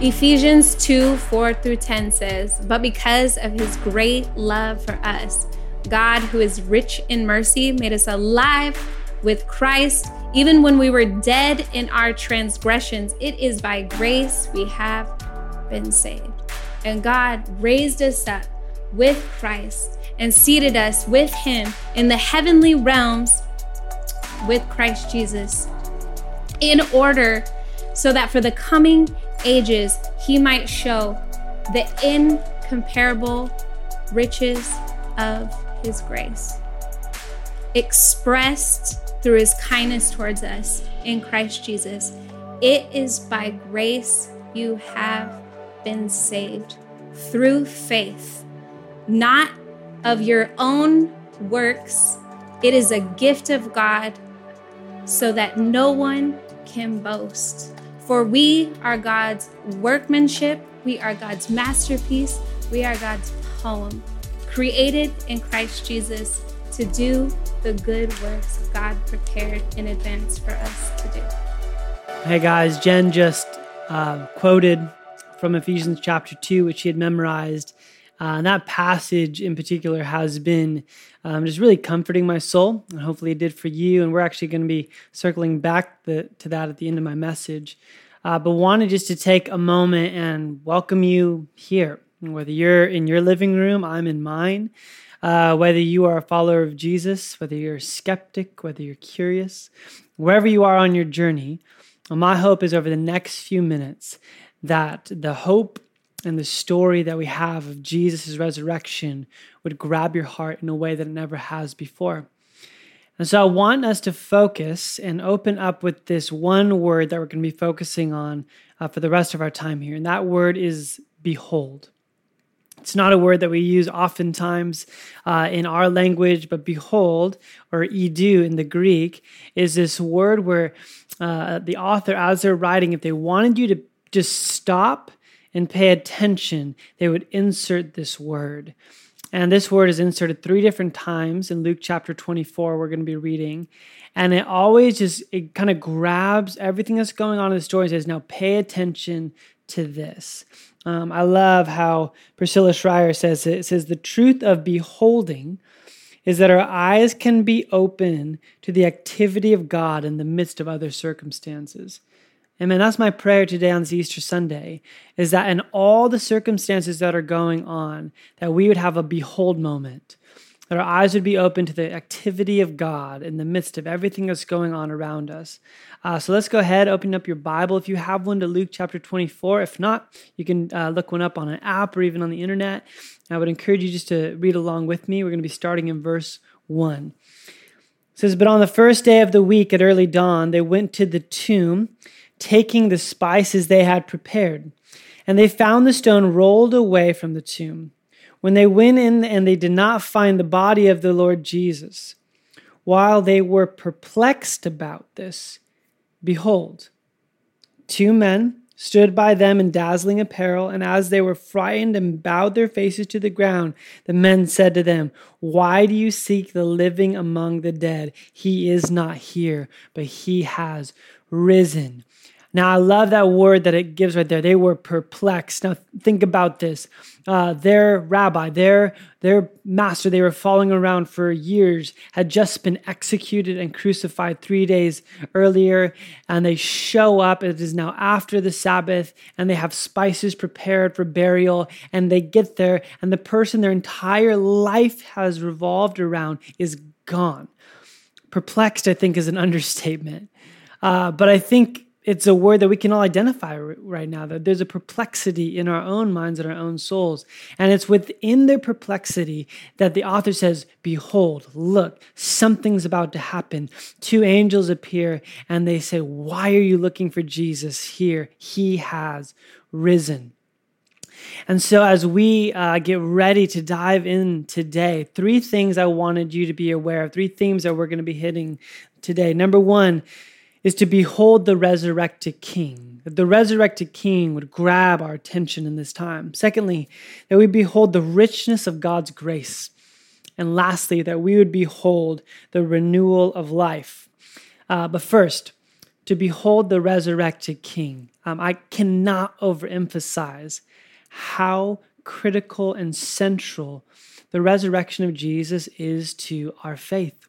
Ephesians 2 4 through 10 says, But because of his great love for us, God, who is rich in mercy, made us alive with Christ, even when we were dead in our transgressions. It is by grace we have been saved. And God raised us up with Christ and seated us with him in the heavenly realms with Christ Jesus, in order so that for the coming ages he might show the incomparable riches of his grace, expressed through his kindness towards us in Christ Jesus. It is by grace you have been saved through faith, not of your own works. It is a gift of God so that no one can boast. For we are God's workmanship, we are God's masterpiece, we are God's poem, created in Christ Jesus to do the good works God prepared in advance for us to do. Hey guys, Jen just uh, quoted from Ephesians chapter 2, which she had memorized. Uh, and that passage in particular has been um, just really comforting my soul, and hopefully it did for you. And we're actually going to be circling back the, to that at the end of my message. Uh, but wanted just to take a moment and welcome you here. Whether you're in your living room, I'm in mine. Uh, whether you are a follower of Jesus, whether you're a skeptic, whether you're curious, wherever you are on your journey, my hope is over the next few minutes that the hope and the story that we have of Jesus' resurrection would grab your heart in a way that it never has before. And so I want us to focus and open up with this one word that we're going to be focusing on uh, for the rest of our time here. And that word is behold. It's not a word that we use oftentimes uh, in our language, but behold, or idou in the Greek, is this word where uh, the author, as they're writing, if they wanted you to just stop and pay attention, they would insert this word. And this word is inserted three different times in Luke chapter 24, we're going to be reading. And it always just, it kind of grabs everything that's going on in the story and says, now pay attention to this. Um, I love how Priscilla Shirer says it. It says, the truth of beholding is that our eyes can be open to the activity of God in the midst of other circumstances. Amen. That's my prayer today on this Easter Sunday is that in all the circumstances that are going on, that we would have a behold moment, that our eyes would be open to the activity of God in the midst of everything that's going on around us. Uh, so let's go ahead, open up your Bible if you have one to Luke chapter 24. If not, you can uh, look one up on an app or even on the internet. I would encourage you just to read along with me. We're going to be starting in verse 1. It says, But on the first day of the week at early dawn, they went to the tomb taking the spices they had prepared. And they found the stone rolled away from the tomb. When they went in and they did not find the body of the Lord Jesus, while they were perplexed about this, behold, two men stood by them in dazzling apparel, and as they were frightened and bowed their faces to the ground, the men said to them, Why do you seek the living among the dead? He is not here, but he has risen. Now, I love that word that it gives right there. They were perplexed. Now, think about this. Uh, their rabbi, their, their master, they were following around for years, had just been executed and crucified three days earlier. And they show up. It is now after the Sabbath, and they have spices prepared for burial. And they get there, and the person their entire life has revolved around is gone. Perplexed, I think, is an understatement. Uh, but I think it's a word that we can all identify right now that there's a perplexity in our own minds and our own souls. And it's within their perplexity that the author says behold look something's about to happen. Two angels appear and they say why are you looking for jesus here? He has risen and so, as we uh, get ready to dive in today, three things I wanted you to be aware of, three themes that we're going to be hitting today. Number one, is to behold the resurrected king, that the resurrected king would grab our attention in this time. Secondly, that we behold the richness of God's grace. And lastly, that we would behold the renewal of life. Uh, but first, to behold the resurrected King. Um, I cannot overemphasize how critical and central the resurrection of Jesus is to our faith.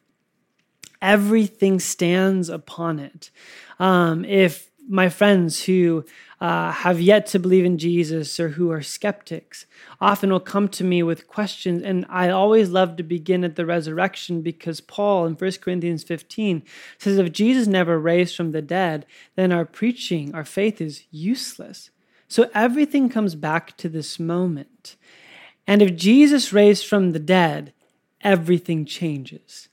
Everything stands upon it. Um, if my friends who uh, have yet to believe in Jesus or who are skeptics often will come to me with questions. And I always love to begin at the resurrection because Paul in 1 Corinthians 15 says, If Jesus never raised from the dead, then our preaching, our faith is useless. So everything comes back to this moment. And if Jesus raised from the dead, everything changes.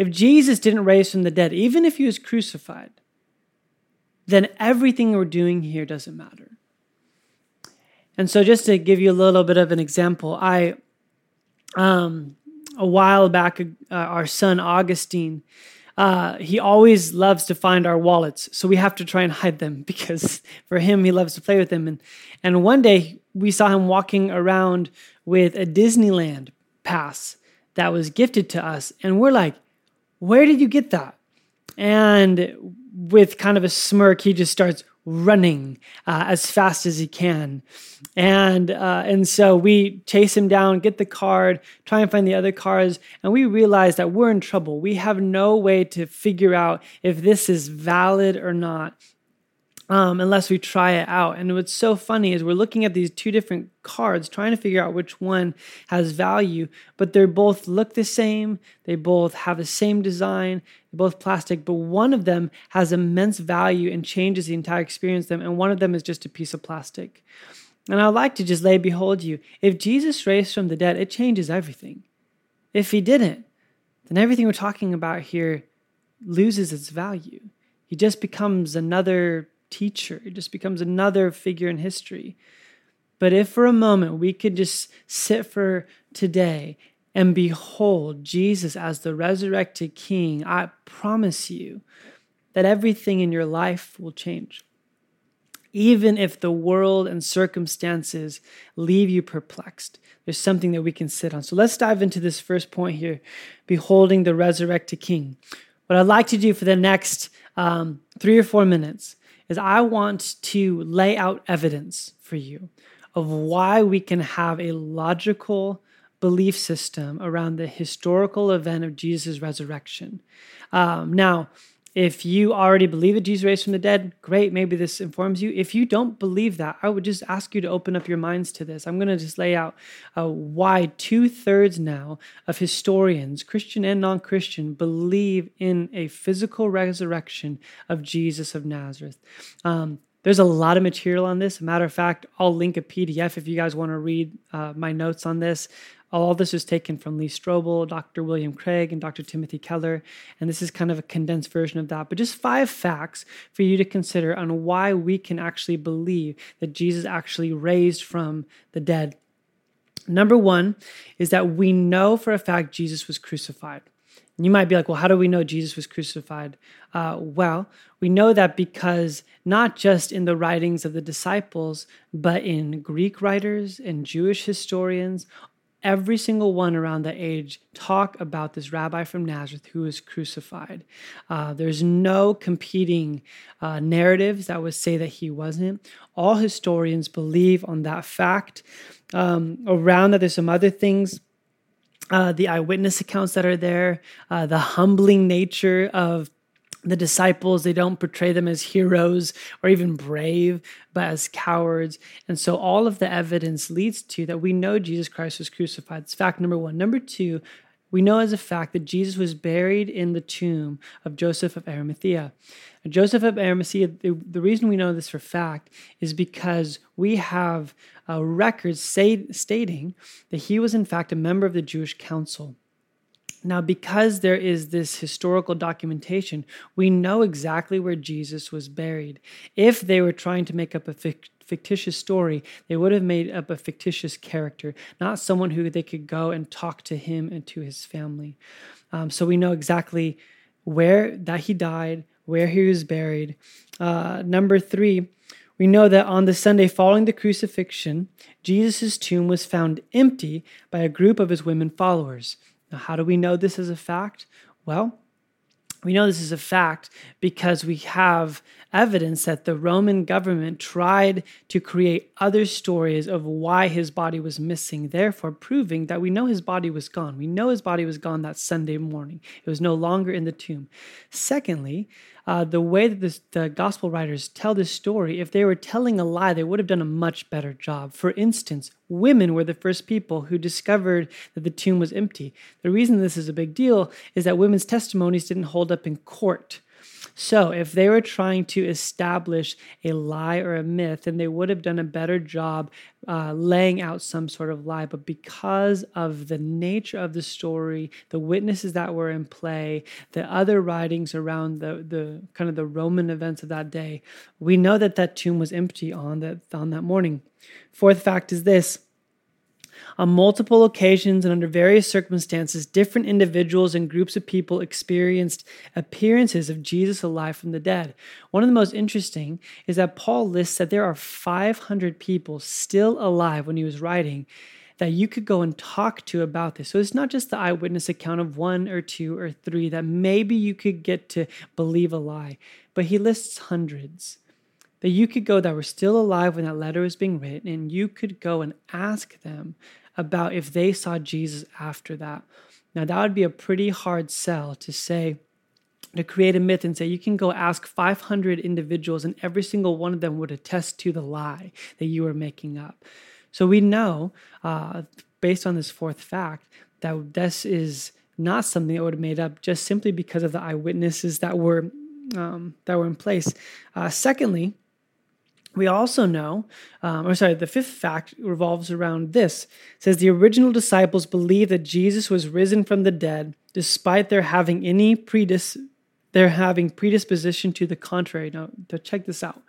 If Jesus didn't raise from the dead, even if he was crucified, then everything we're doing here doesn't matter. And so, just to give you a little bit of an example, I, um, a while back, uh, our son Augustine, uh, he always loves to find our wallets, so we have to try and hide them because for him, he loves to play with them. And and one day we saw him walking around with a Disneyland pass that was gifted to us, and we're like, "Where did you get that?" And with kind of a smirk, he just starts running uh, as fast as he can. And uh, and so we chase him down, get the card, try and find the other cards, and we realize that we're in trouble. We have no way to figure out if this is valid or not um, unless we try it out. And what's so funny is we're looking at these two different cards, trying to figure out which one has value, but they both look the same. They both have the same design. They're both plastic, but one of them has immense value and changes the entire experience them, and one of them is just a piece of plastic. And I'd like to just lay behold you. If Jesus raised from the dead, it changes everything. If he didn't, then everything we're talking about here loses its value. He just becomes another teacher. It just becomes another figure in history. But if for a moment we could just sit for today and behold Jesus as the resurrected King, I promise you that everything in your life will change. Even if the world and circumstances leave you perplexed, there's something that we can sit on. So let's dive into this first point here beholding the resurrected King. What I'd like to do for the next um, three or four minutes is I want to lay out evidence for you of why we can have a logical belief system around the historical event of Jesus' resurrection. Um, now, if you already believe that Jesus raised from the dead, great, maybe this informs you. If you don't believe that, I would just ask you to open up your minds to this. I'm going to just lay out uh, why two thirds now of historians, Christian and non Christian, believe in a physical resurrection of Jesus of Nazareth. Um, there's a lot of material on this. matter of fact, I'll link a PDF if you guys want to read uh, my notes on this. All this is taken from Lee Strobel, Dr. William Craig, and Dr. Timothy Keller. And this is kind of a condensed version of that. But just five facts for you to consider on why we can actually believe that Jesus actually raised from the dead. Number one is that we know for a fact Jesus was crucified. And you might be like, well, how do we know Jesus was crucified? Uh, well, we know that because not just in the writings of the disciples, but in Greek writers and Jewish historians, every single one around that age talk about this rabbi from Nazareth who was crucified. Uh, there's no competing uh, narratives that would say that he wasn't. All historians believe on that fact. Um, around that, there's some other things. Uh, the eyewitness accounts that are there, uh, the humbling nature of the disciples they don't portray them as heroes or even brave but as cowards. And so all of the evidence leads to that we know jesus christ was crucified. It's fact number one. Number two we know as a fact that jesus was buried in the tomb of joseph of arimathea. Joseph of arimathea the, the, reason we know this for fact is because we have a record say, stating that he was in fact a member of the jewish council now, because there is this historical documentation, we know exactly where Jesus was buried. If they were trying to make up a fictitious story, they would have made up a fictitious character, not someone who they could go and talk to him and to his family. Um, so we know exactly where that he died, where he was buried. Uh, number three, we know that on the Sunday following the crucifixion, Jesus' tomb was found empty by a group of his women followers. Now, how do we know this is a fact? Well, We know this is a fact because we have evidence that the Roman government tried to create other stories of why his body was missing, therefore proving that we know his body was gone. We know his body was gone that Sunday morning. It was no longer in the tomb. Secondly, uh, the way that this, the gospel writers tell this story, if they were telling a lie, they would have done a much better job. For instance, women were the first people who discovered that the tomb was empty. The reason this is a big deal is that women's testimonies didn't hold up in court. So, if they were trying to establish a lie or a myth, then they would have done a better job uh, laying out some sort of lie. But because of the nature of the story, the witnesses that were in play, the other writings around the, the kind of the Roman events of that day, we know that that tomb was empty on that, on that morning. Fourth fact is this on multiple occasions and under various circumstances, different individuals and groups of people experienced appearances of Jesus alive from the dead. One of the most interesting is that Paul lists that there are 500 people still alive when he was writing that you could go and talk to about this. So it's not just the eyewitness account of one or two or three that maybe you could get to believe a lie, but he lists hundreds that you could go that were still alive when that letter was being written and you could go and ask them about if they saw Jesus after that. Now, that would be a pretty hard sell to say, to create a myth and say you can go ask 500 individuals and every single one of them would attest to the lie that you were making up. So we know, uh, based on this fourth fact, that this is not something that would have made up just simply because of the eyewitnesses that were um, that were in place. Uh, secondly, we also know, um, or sorry, the fifth fact revolves around this. It says the original disciples believed that Jesus was risen from the dead, despite their having any predis, their having predisposition to the contrary. Now, check this out,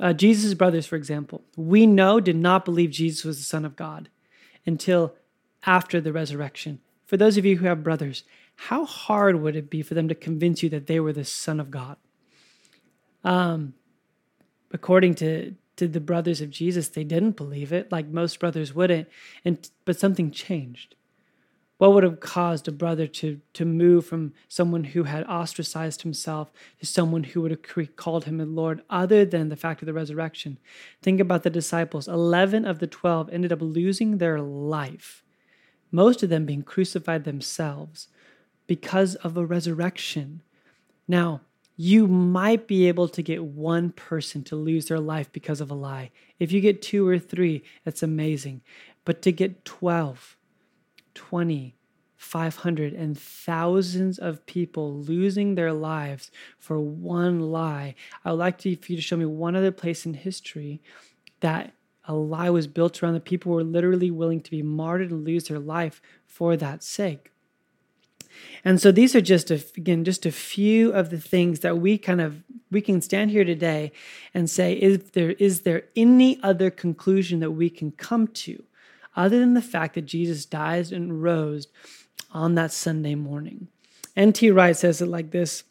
uh, Jesus' brothers, for example, we know did not believe Jesus was the Son of God until after the resurrection. For those of you who have brothers, how hard would it be for them to convince you that they were the Son of God? Um, according to to the brothers of Jesus, they didn't believe it, like most brothers wouldn't. And but something changed. What would have caused a brother to to move from someone who had ostracized himself to someone who would have called him a Lord, other than the fact of the resurrection? Think about the disciples. Eleven of the twelve ended up losing their life, most of them being crucified themselves because of a resurrection. Now, you might be able to get one person to lose their life because of a lie. If you get two or three, that's amazing. But to get 12, 20, 500, and thousands of people losing their lives for one lie, I would like to, for you to show me one other place in history that a lie was built around that people were literally willing to be martyred and lose their life for that sake. And so these are just a, again just a few of the things that we kind of we can stand here today and say is there is there any other conclusion that we can come to other than the fact that Jesus dies and rose on that Sunday morning. N.T. Wright says it like this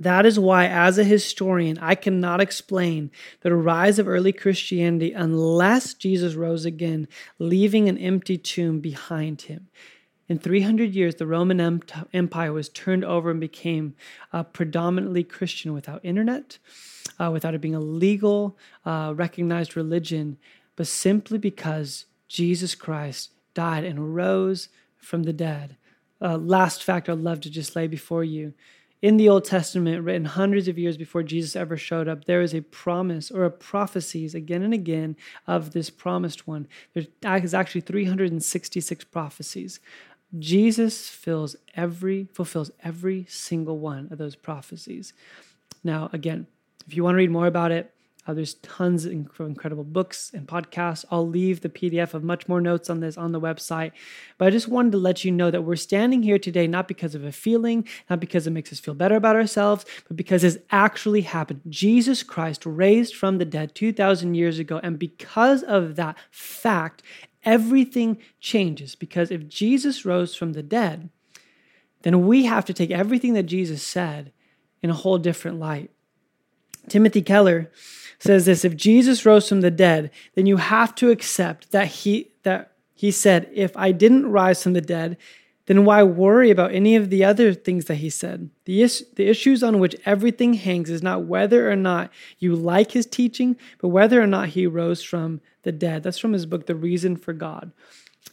that is why, as a historian, I cannot explain the rise of early Christianity unless Jesus rose again, leaving an empty tomb behind him. In 300 years, the Roman Empire was turned over and became uh, predominantly Christian without internet, uh, without it being a legal, uh, recognized religion, but simply because Jesus Christ died and rose from the dead. Uh, last fact I'd love to just lay before you. In the Old Testament, written hundreds of years before Jesus ever showed up, there is a promise or a prophecies again and again of this promised one. There is actually 366 prophecies Jesus fills every fulfills every single one of those prophecies. Now, again, if you want to read more about it, uh, there's tons of incredible books and podcasts. I'll leave the PDF of much more notes on this on the website. But I just wanted to let you know that we're standing here today not because of a feeling, not because it makes us feel better about ourselves, but because it's actually happened. Jesus Christ raised from the dead 2,000 years ago. And because of that fact, everything changes because if Jesus rose from the dead, then we have to take everything that Jesus said in a whole different light. Timothy Keller says this if Jesus rose from the dead, then you have to accept that he that he said, if I didn't rise from the dead, then why worry about any of the other things that he said? The, is- the issues on which everything hangs is not whether or not you like his teaching, but whether or not he rose from the dead. That's from his book, The Reason for God.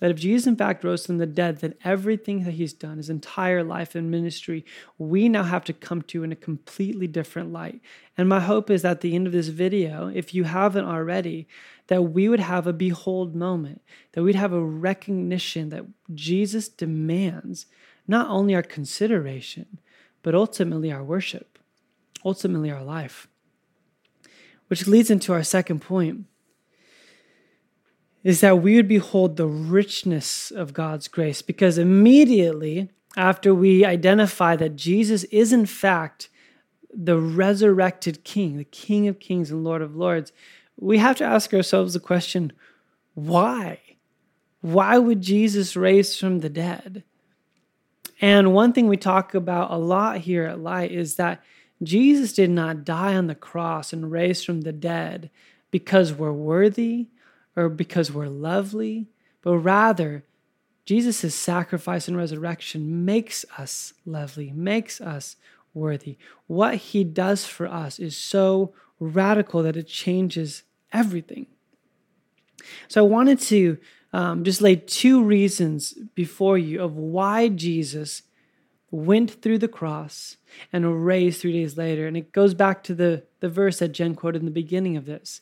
That if Jesus, in fact, rose from the dead, then everything that he's done, his entire life and ministry, we now have to come to in a completely different light. And my hope is at the end of this video, if you haven't already, that we would have a behold moment, that we'd have a recognition that Jesus demands not only our consideration, but ultimately our worship, ultimately our life. Which leads into our second point is that we would behold the richness of God's grace because immediately after we identify that Jesus is in fact the resurrected King, the King of Kings and Lord of Lords, we have to ask ourselves the question why? Why would Jesus raise from the dead? And one thing we talk about a lot here at Light is that Jesus did not die on the cross and raise from the dead because we're worthy or because we're lovely, but rather, Jesus' sacrifice and resurrection makes us lovely, makes us worthy. What he does for us is so radical that it changes everything. So I wanted to um, just lay two reasons before you of why Jesus went through the cross and raised three days later. And it goes back to the, the verse that Jen quoted in the beginning of this.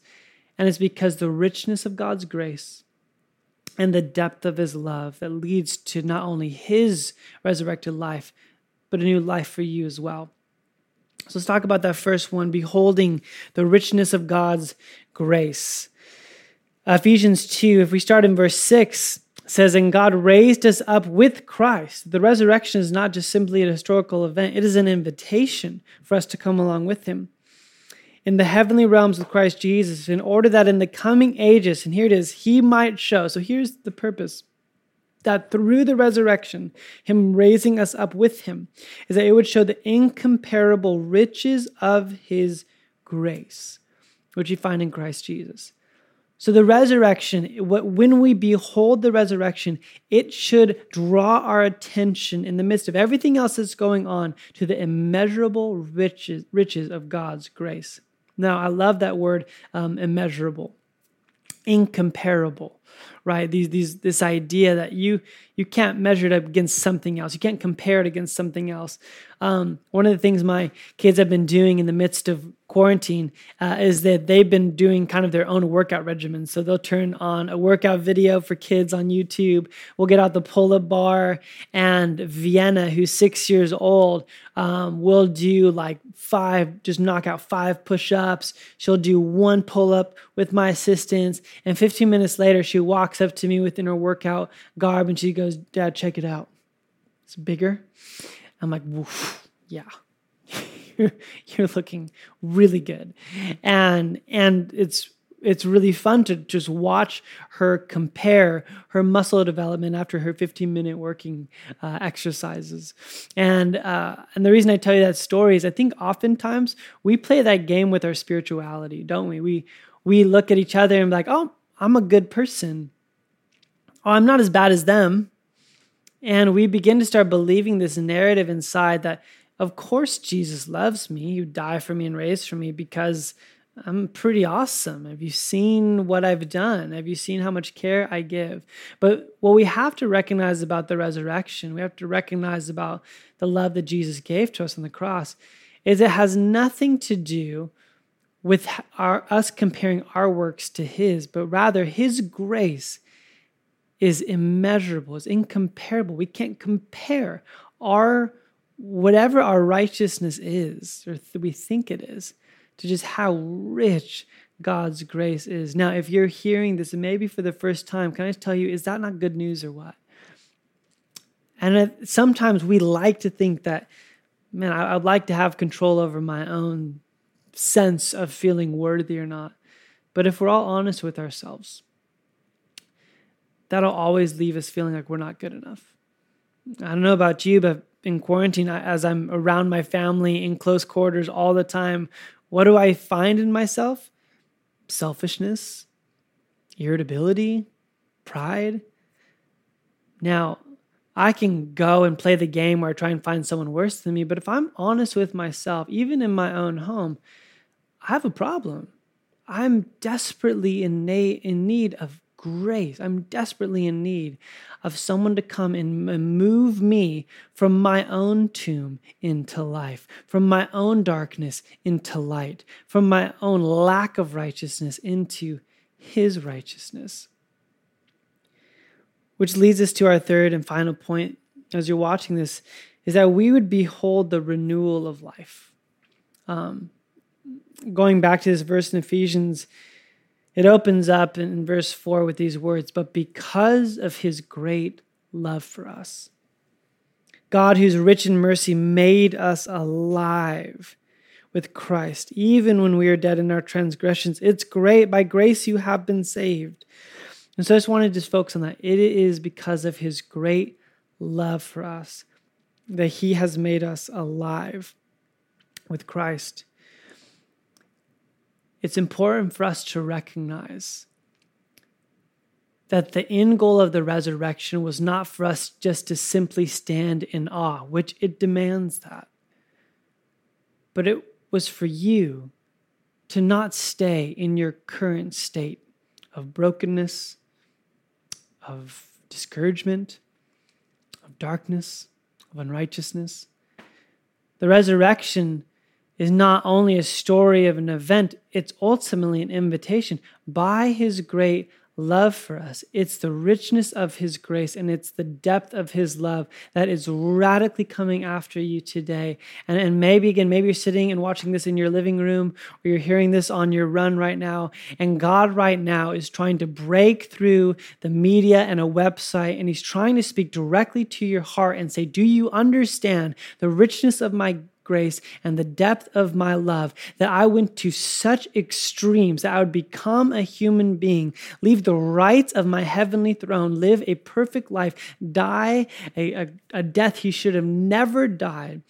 And it's because the richness of God's grace and the depth of his love that leads to not only his resurrected life, but a new life for you as well. So let's talk about that first one beholding the richness of God's grace. Ephesians 2, if we start in verse 6, says, And God raised us up with Christ. The resurrection is not just simply a historical event, it is an invitation for us to come along with him in the heavenly realms with Christ Jesus, in order that in the coming ages, and here it is, he might show. So here's the purpose that through the resurrection, him raising us up with him, is that it would show the incomparable riches of his grace, which you find in Christ Jesus. So the resurrection, when we behold the resurrection, it should draw our attention in the midst of everything else that's going on to the immeasurable riches, riches of God's grace. Now, I love that word um, immeasurable, incomparable, right? These, these, this idea that you, you can't measure it against something else. You can't compare it against something else. Um, one of the things my kids have been doing in the midst of quarantine uh, is that they've been doing kind of their own workout regimen. So they'll turn on a workout video for kids on YouTube. We'll get out the pull up bar, and Vienna, who's six years old, um, will do like five, just knock out five push ups. She'll do one pull up with my assistance. And 15 minutes later, she walks up to me within her workout garb and she goes, Dad, check it out. It's bigger. I'm like, Woof, yeah. you're, you're looking really good. And and it's it's really fun to just watch her compare her muscle development after her 15 minute working uh, exercises. And uh, and the reason I tell you that story is I think oftentimes we play that game with our spirituality, don't we? We we look at each other and be like, oh, I'm a good person. Oh, I'm not as bad as them. And we begin to start believing this narrative inside that of course, Jesus loves me. You die for me and raise for me because I'm pretty awesome. Have you seen what I've done? Have you seen how much care I give? But what we have to recognize about the resurrection, we have to recognize about the love that Jesus gave to us on the cross, is it has nothing to do with our, us comparing our works to His, but rather His grace is immeasurable, is incomparable. We can't compare our whatever our righteousness is, or th- we think it is, to just how rich God's grace is. Now, if you're hearing this, maybe for the first time, can I just tell you, is that not good news or what? And sometimes we like to think that, man, I, I'd like to have control over my own sense of feeling worthy or not. But if we're all honest with ourselves, that'll always leave us feeling like we're not good enough. I don't know about you, but in quarantine, as I'm around my family in close quarters all the time, what do I find in myself? Selfishness, irritability, pride. Now, I can go and play the game where I try and find someone worse than me. But if I'm honest with myself, even in my own home, I have a problem. I'm desperately in, need of grace. I'm desperately in need of someone to come and move me from my own tomb into life, from my own darkness into light, from my own lack of righteousness into his righteousness. Which leads us to our third and final point as you're watching this is that we would behold the renewal of life. Um, going back to this verse in Ephesians, it opens up in verse 4 with these words But because of his great love for us, God, who's rich in mercy, made us alive with Christ, even when we are dead in our transgressions. It's great. By grace you have been saved and so I just wanted to focus on that. It is because of his great love for us that he has made us alive with Christ. It's important for us to recognize that the end goal of the resurrection was not for us just to simply stand in awe, which it demands that, but it was for you to not stay in your current state of brokenness, of discouragement, of darkness, of unrighteousness. The resurrection is not only a story of an event, it's ultimately an invitation. By his great love for us. It's the richness of His grace and it's the depth of His love that is radically coming after you today. And, and maybe, again, maybe you're sitting and watching this in your living room or you're hearing this on your run right now. And God, right now, is trying to break through the media and a website and He's trying to speak directly to your heart and say, Do you understand the richness of my grace and the depth of my love that I went to such extremes that I would become a human being, leave the rights of my heavenly throne, live a perfect life, die a, a, a death he should have never died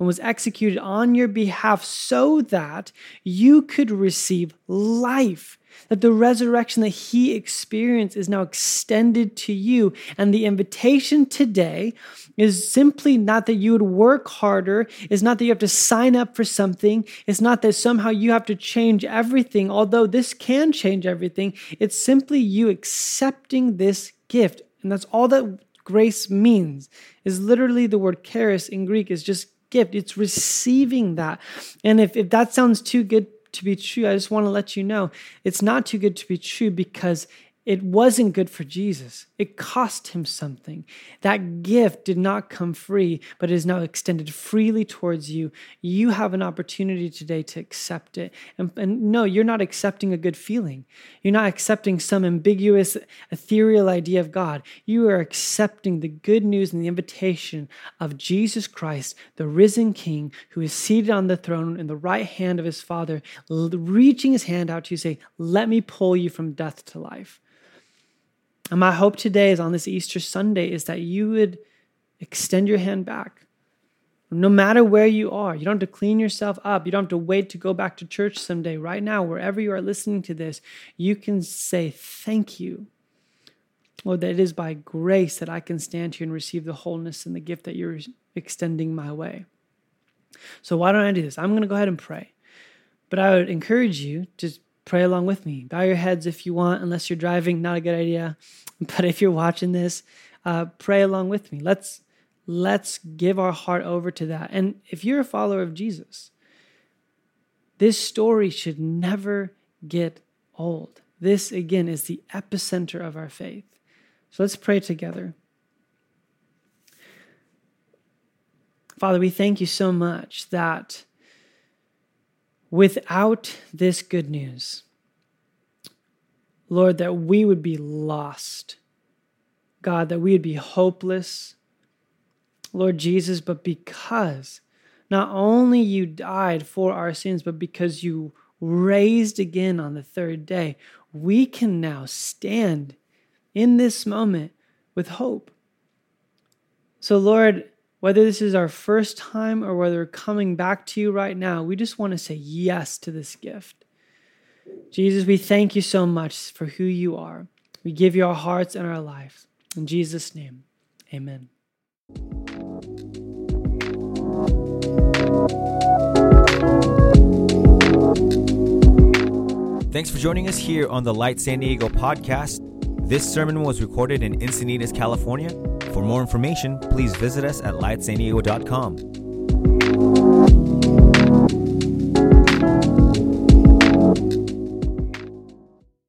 and was executed on your behalf so that you could receive life that the resurrection that he experienced is now extended to you. And the invitation today is simply not that you would work harder, is not that you have to sign up for something, it's not that somehow you have to change everything, although this can change everything. It's simply you accepting this gift. And that's all that grace means, is literally the word charis in Greek is just gift. It's receiving that. And if, if that sounds too good to be true, I just want to let you know it's not too good to be true because it wasn't good for Jesus. It cost him something. That gift did not come free, but is now extended freely towards you. You have an opportunity today to accept it. And, and, no, you're not accepting a good feeling. You're not accepting some ambiguous, ethereal idea of God. You are accepting the good news and the invitation of Jesus Christ, the risen King, who is seated on the throne in the right hand of his Father, reaching his hand out to you, say, Let me pull you from death to life. And my hope today is on this Easter Sunday is that you would extend your hand back. No matter where you are, you don't have to clean yourself up. You don't have to wait to go back to church someday. Right now, wherever you are listening to this, you can say, Thank you. Lord, that it is by grace that I can stand here and receive the wholeness and the gift that you're extending my way. So, why don't I do this? I'm going to go ahead and pray. But I would encourage you to pray along with me. Bow your heads if you want, unless you're driving, not a good idea. But if you're watching this, uh, pray along with me. Let's let's give our heart over to that. And if you're a follower of Jesus, this story should never get old. This again is the epicenter of our faith. So let's pray together. Father, we thank you so much that without this good news, Lord, that we would be lost. God, that we would be hopeless. Lord Jesus, but because not only you died for our sins, but because you raised again on the third day, we can now stand in this moment with hope. So, Lord, whether this is our first time or whether coming back to you right now, we just want to say yes to this gift. Jesus, we thank you so much for who you are. We give you our hearts and our lives. In Jesus' name, amen. Thanks for joining us here on the Light San Diego podcast. This sermon was recorded in Encinitas, California. For more information, please visit us at lightsandiego.com.